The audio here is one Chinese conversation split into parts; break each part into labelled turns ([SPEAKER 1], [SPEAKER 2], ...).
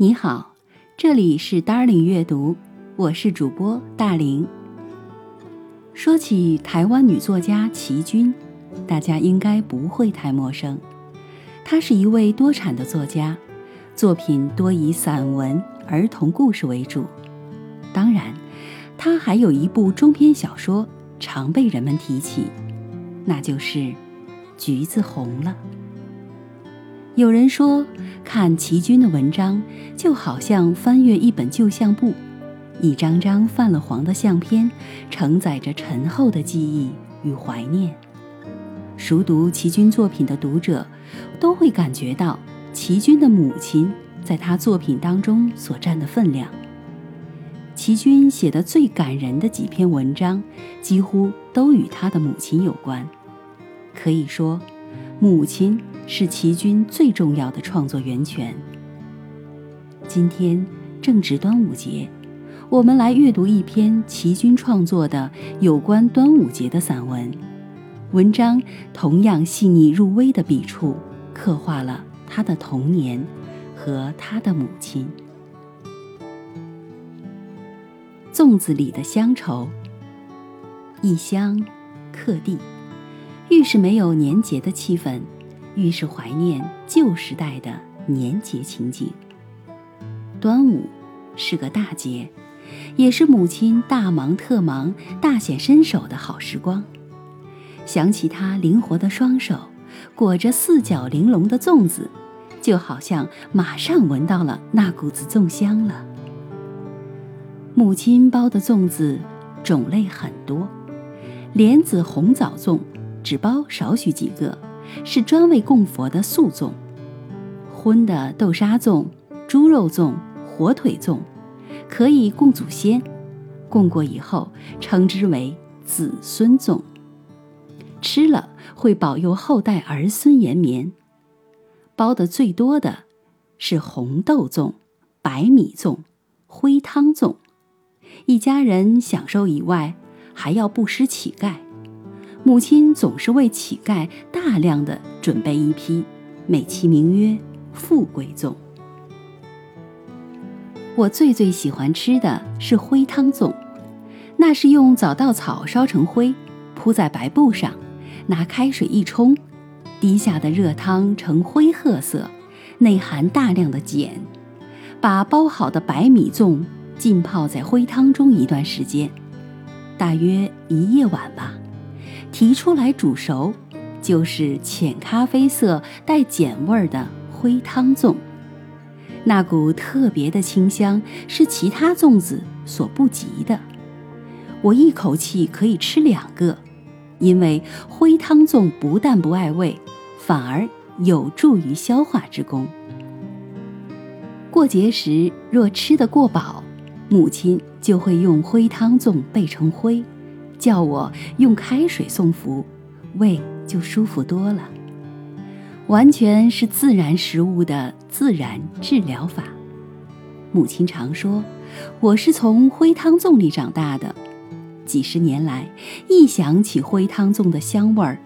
[SPEAKER 1] 你好，这里是 Darling 阅读，我是主播大林。说起台湾女作家齐君，大家应该不会太陌生。她是一位多产的作家，作品多以散文、儿童故事为主。当然，她还有一部中篇小说常被人们提起，那就是《橘子红了》。有人说，看齐君的文章就好像翻阅一本旧相簿，一张张泛了黄的相片，承载着沉厚的记忆与怀念。熟读齐君作品的读者，都会感觉到齐君的母亲在他作品当中所占的分量。齐君写的最感人的几篇文章，几乎都与他的母亲有关，可以说，母亲。是齐军最重要的创作源泉。今天正值端午节，我们来阅读一篇齐军创作的有关端午节的散文。文章同样细腻入微的笔触，刻画了他的童年和他的母亲。粽子里的乡愁，异乡，客地，愈是没有年节的气氛。愈是怀念旧时代的年节情景。端午是个大节，也是母亲大忙特忙、大显身手的好时光。想起她灵活的双手裹着四角玲珑的粽子，就好像马上闻到了那股子粽香了。母亲包的粽子种类很多，莲子红枣粽只包少许几个。是专为供佛的素粽，荤的豆沙粽、猪肉粽、火腿粽，可以供祖先，供过以后称之为子孙粽，吃了会保佑后代儿孙延绵。包的最多的是红豆粽、白米粽、灰汤粽，一家人享受以外，还要不失乞丐。母亲总是为乞丐大量的准备一批，美其名曰“富贵粽”。我最最喜欢吃的是灰汤粽，那是用早稻草烧成灰，铺在白布上，拿开水一冲，滴下的热汤呈灰褐色，内含大量的碱。把包好的白米粽浸泡在灰汤中一段时间，大约一夜晚吧。提出来煮熟，就是浅咖啡色带碱味儿的灰汤粽。那股特别的清香是其他粽子所不及的。我一口气可以吃两个，因为灰汤粽不但不碍味，反而有助于消化之功。过节时若吃得过饱，母亲就会用灰汤粽备成灰。叫我用开水送服，胃就舒服多了。完全是自然食物的自然治疗法。母亲常说，我是从灰汤粽里长大的。几十年来，一想起灰汤粽的香味儿，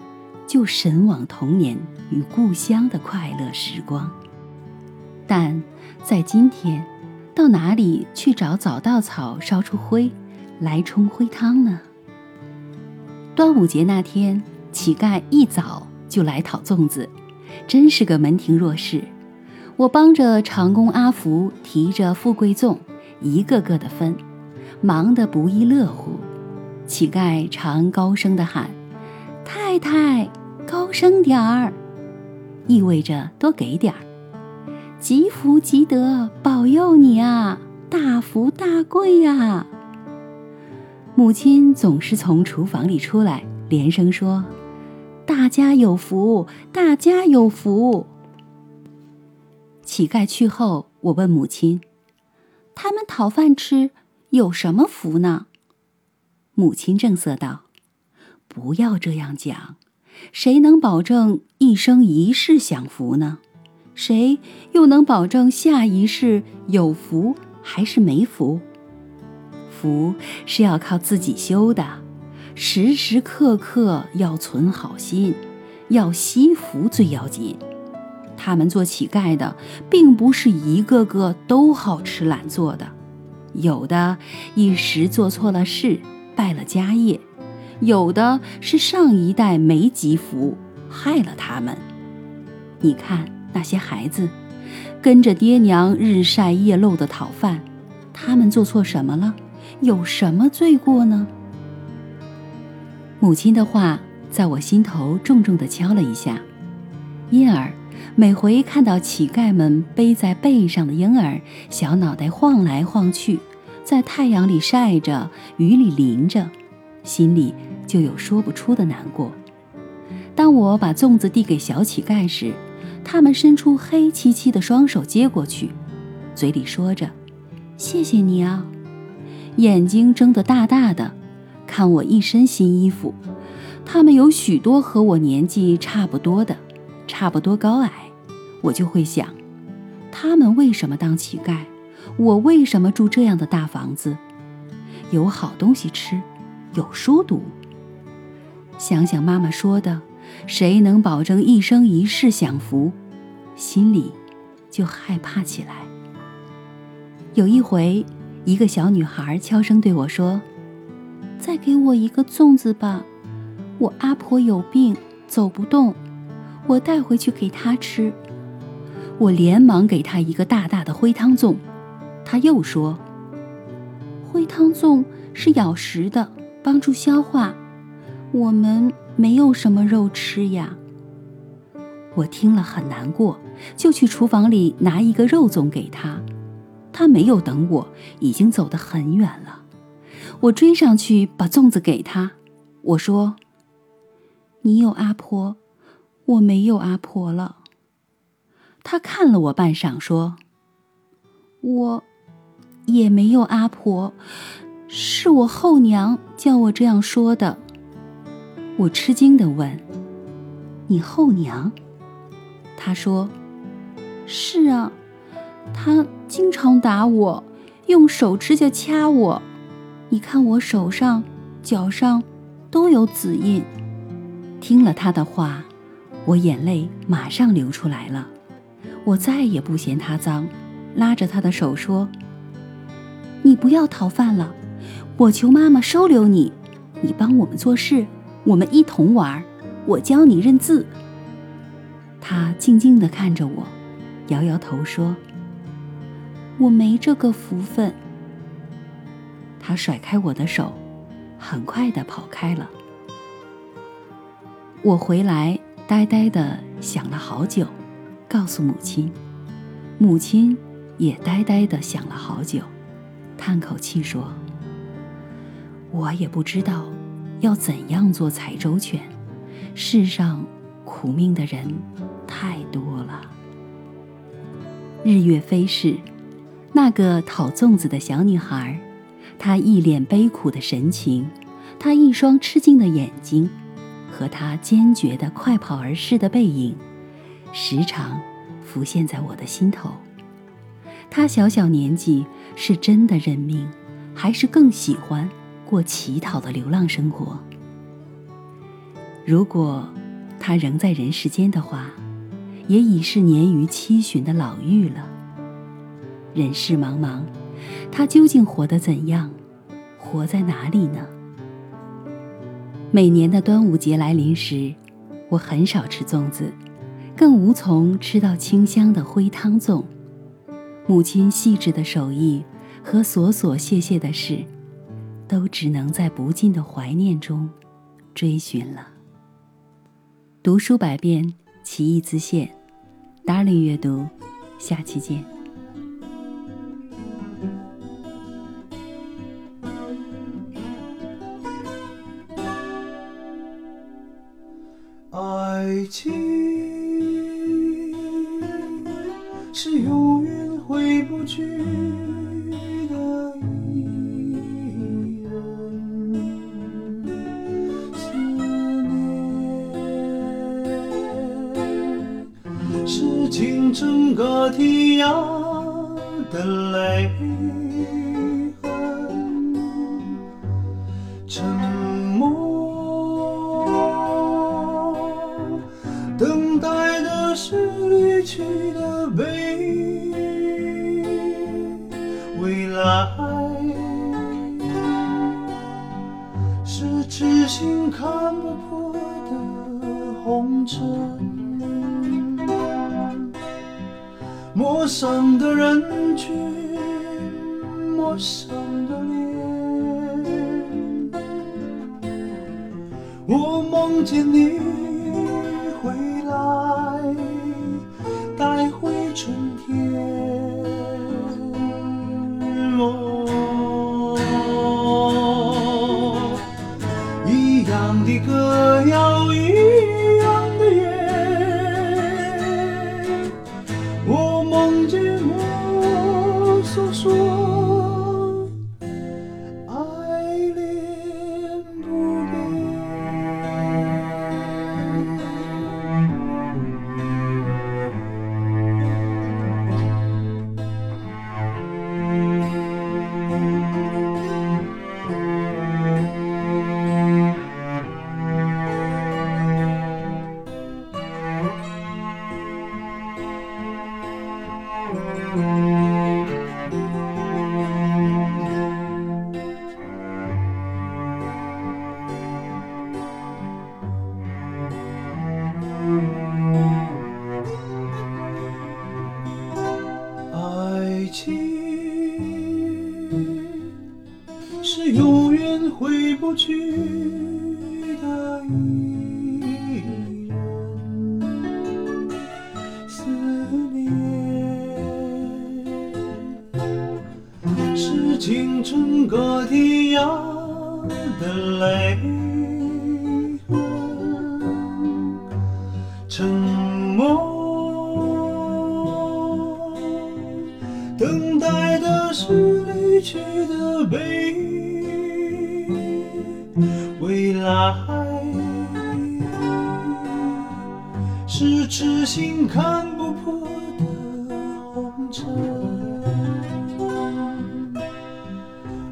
[SPEAKER 1] 就神往童年与故乡的快乐时光。但在今天，到哪里去找早稻草烧出灰来冲灰汤呢？端午节那天，乞丐一早就来讨粽子，真是个门庭若市。我帮着长工阿福提着富贵粽，一个个的分，忙得不亦乐乎。乞丐常高声的喊：“太太，高声点儿！”意味着多给点儿。积福积德，保佑你啊，大富大贵呀！母亲总是从厨房里出来，连声说：“大家有福，大家有福。”乞丐去后，我问母亲：“他们讨饭吃有什么福呢？”母亲正色道：“不要这样讲，谁能保证一生一世享福呢？谁又能保证下一世有福还是没福？”福是要靠自己修的，时时刻刻要存好心，要惜福最要紧。他们做乞丐的，并不是一个个都好吃懒做的，有的一时做错了事，败了家业；有的是上一代没积福，害了他们。你看那些孩子，跟着爹娘日晒夜露的讨饭，他们做错什么了？有什么罪过呢？母亲的话在我心头重重地敲了一下，因而。每回看到乞丐们背在背上的婴儿，小脑袋晃来晃去，在太阳里晒着，雨里淋着，心里就有说不出的难过。当我把粽子递给小乞丐时，他们伸出黑漆漆的双手接过去，嘴里说着：“谢谢你啊！”眼睛睁得大大的，看我一身新衣服。他们有许多和我年纪差不多的，差不多高矮。我就会想，他们为什么当乞丐？我为什么住这样的大房子？有好东西吃，有书读。想想妈妈说的，谁能保证一生一世享福？心里就害怕起来。有一回，一个小女孩悄声对我说：“再给我一个粽子吧，我阿婆有病，走不动，我带回去给她吃。”我连忙给她一个大大的灰汤粽，她又说：“灰汤粽是咬食的，帮助消化。我们没有什么肉吃呀。”我听了很难过，就去厨房里拿一个肉粽给他。他没有等我，已经走得很远了。我追上去把粽子给他，我说：“你有阿婆，我没有阿婆了。”他看了我半晌，说：“我也没有阿婆，是我后娘叫我这样说的。”我吃惊的问：“你后娘？”他说：“是啊，她经常打我，用手指甲掐我。你看我手上、脚上都有紫印。”听了他的话，我眼泪马上流出来了。我再也不嫌他脏，拉着他的手说：“你不要讨饭了，我求妈妈收留你，你帮我们做事，我们一同玩，我教你认字。”他静静地看着我，摇摇头说：“我没这个福分。”他甩开我的手，很快地跑开了。我回来，呆呆地想了好久。告诉母亲，母亲也呆呆地想了好久，叹口气说：“我也不知道要怎样做才周全。世上苦命的人太多了。”日月飞逝，那个讨粽子的小女孩，她一脸悲苦的神情，她一双吃惊的眼睛，和她坚决的快跑而逝的背影。时常浮现在我的心头。他小小年纪是真的认命，还是更喜欢过乞讨的流浪生活？如果他仍在人世间的话，也已是年逾七旬的老妪了。人世茫茫，他究竟活得怎样？活在哪里呢？每年的端午节来临时，我很少吃粽子。更无从吃到清香的灰汤粽，母亲细致的手艺和琐琐屑屑的事，都只能在不尽的怀念中追寻了。读书百遍，其义自现。Darling 阅读，下期见。
[SPEAKER 2] 爱情。是永远回不去的一人，思念是倾城歌天涯的泪痕，去的背影，未来是痴心看不破的红尘。陌生的人群，陌生的脸，我梦见你样永远回不去的一人，思念是青春隔天涯的泪痕，沉默。等待的是离去的背影，来是痴心看不破的红尘。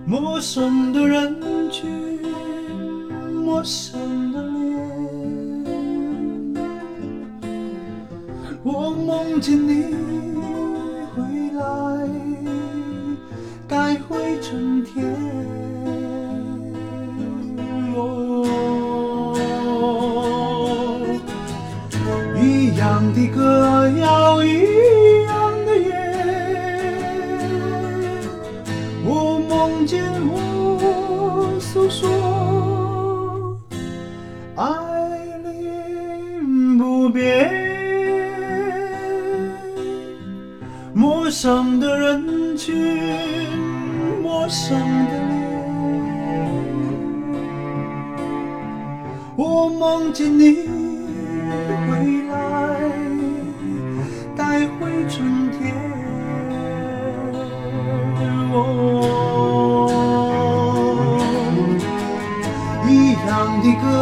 [SPEAKER 2] 陌生的人群，陌生的脸，我梦见你回来，带回春天。见你回来带回春天。哦一样的歌。